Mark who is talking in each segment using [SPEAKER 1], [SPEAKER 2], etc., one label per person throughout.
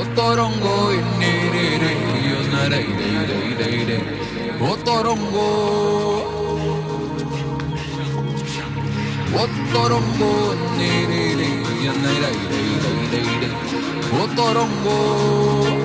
[SPEAKER 1] Otorongo inirere yonarere ire Otorongo Otorongo inirere yonarere ire Otorongo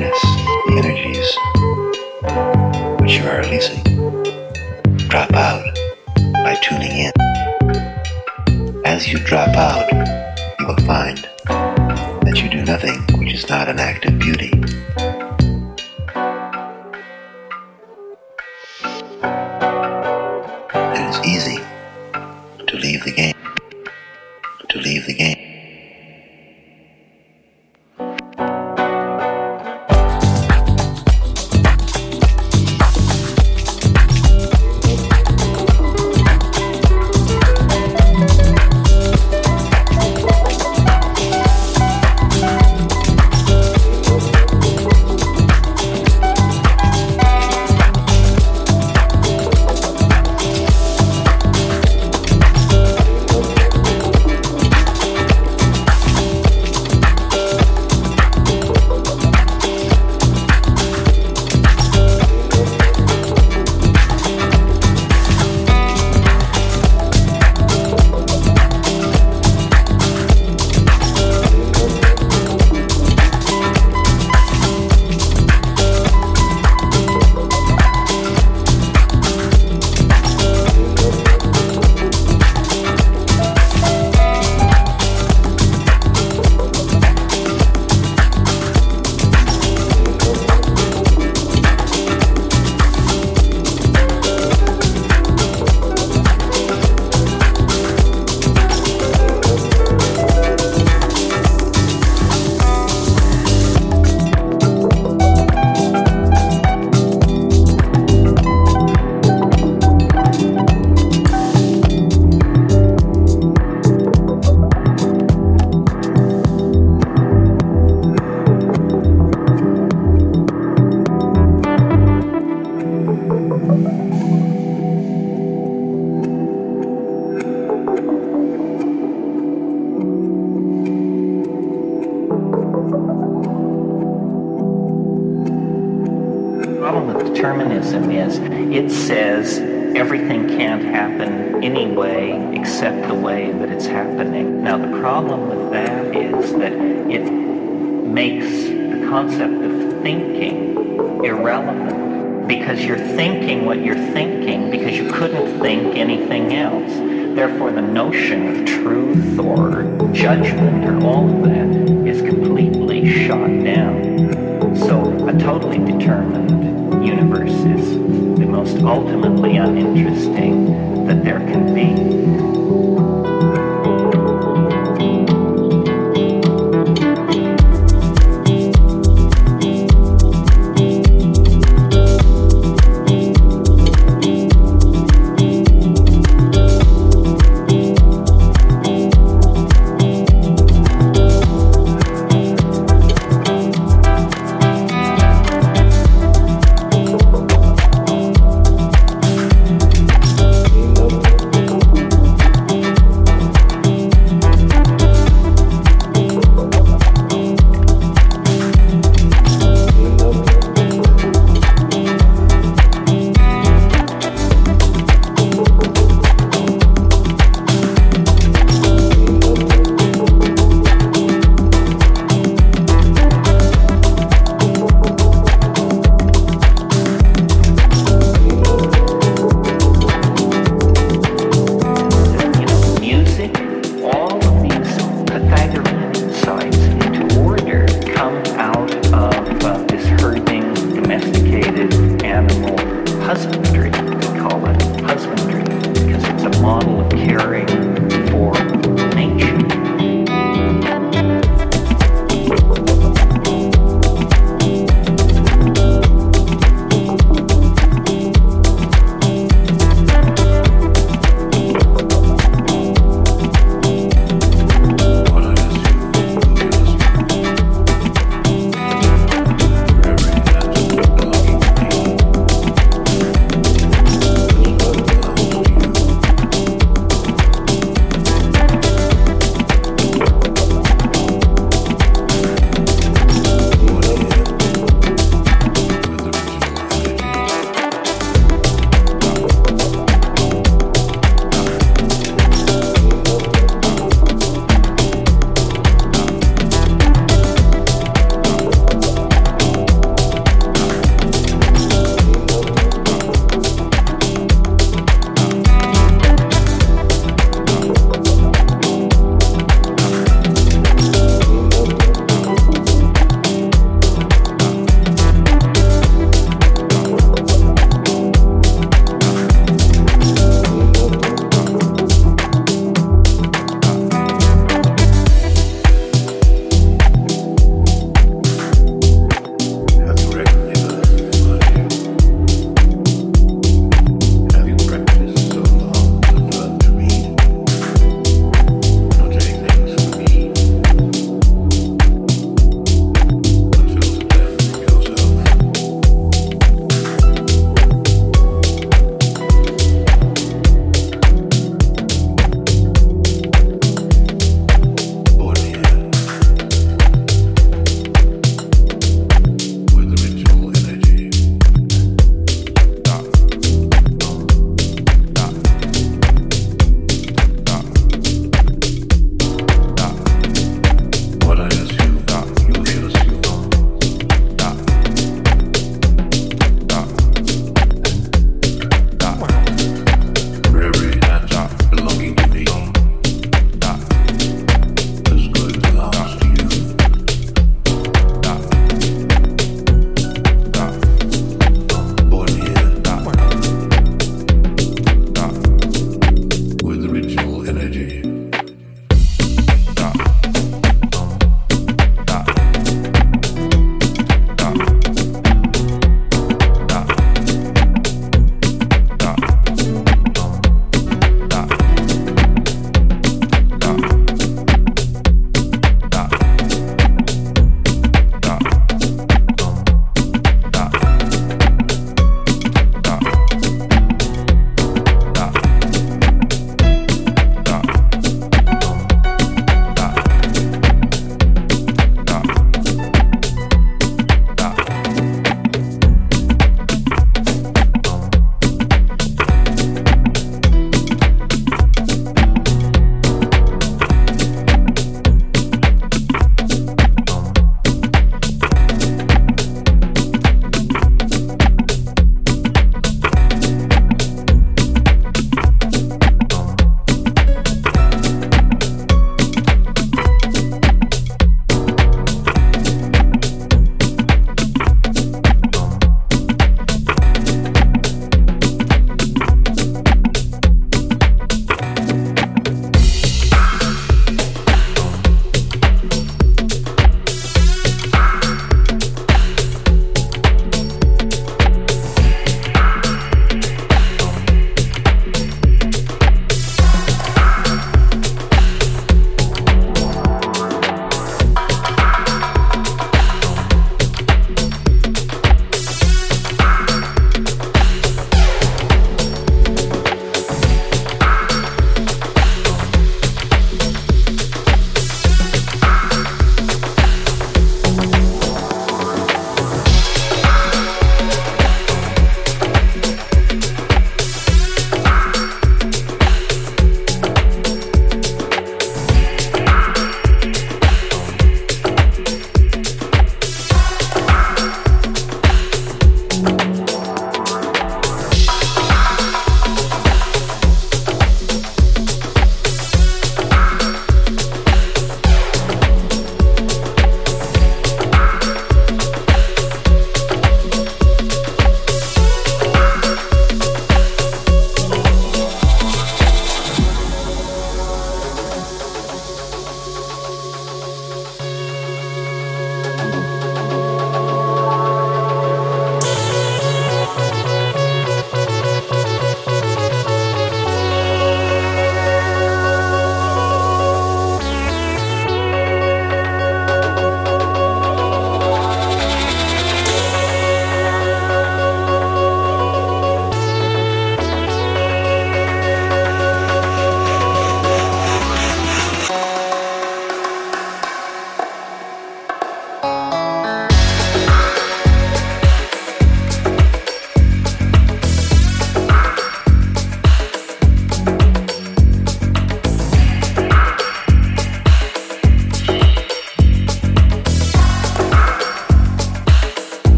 [SPEAKER 2] harness the energies which you are releasing. Drop out by tuning in. As you drop out, you will find that you do nothing which is not an act of beauty.
[SPEAKER 3] all of that is completely shot down. So a totally determined universe is the most ultimately uninteresting that there can be.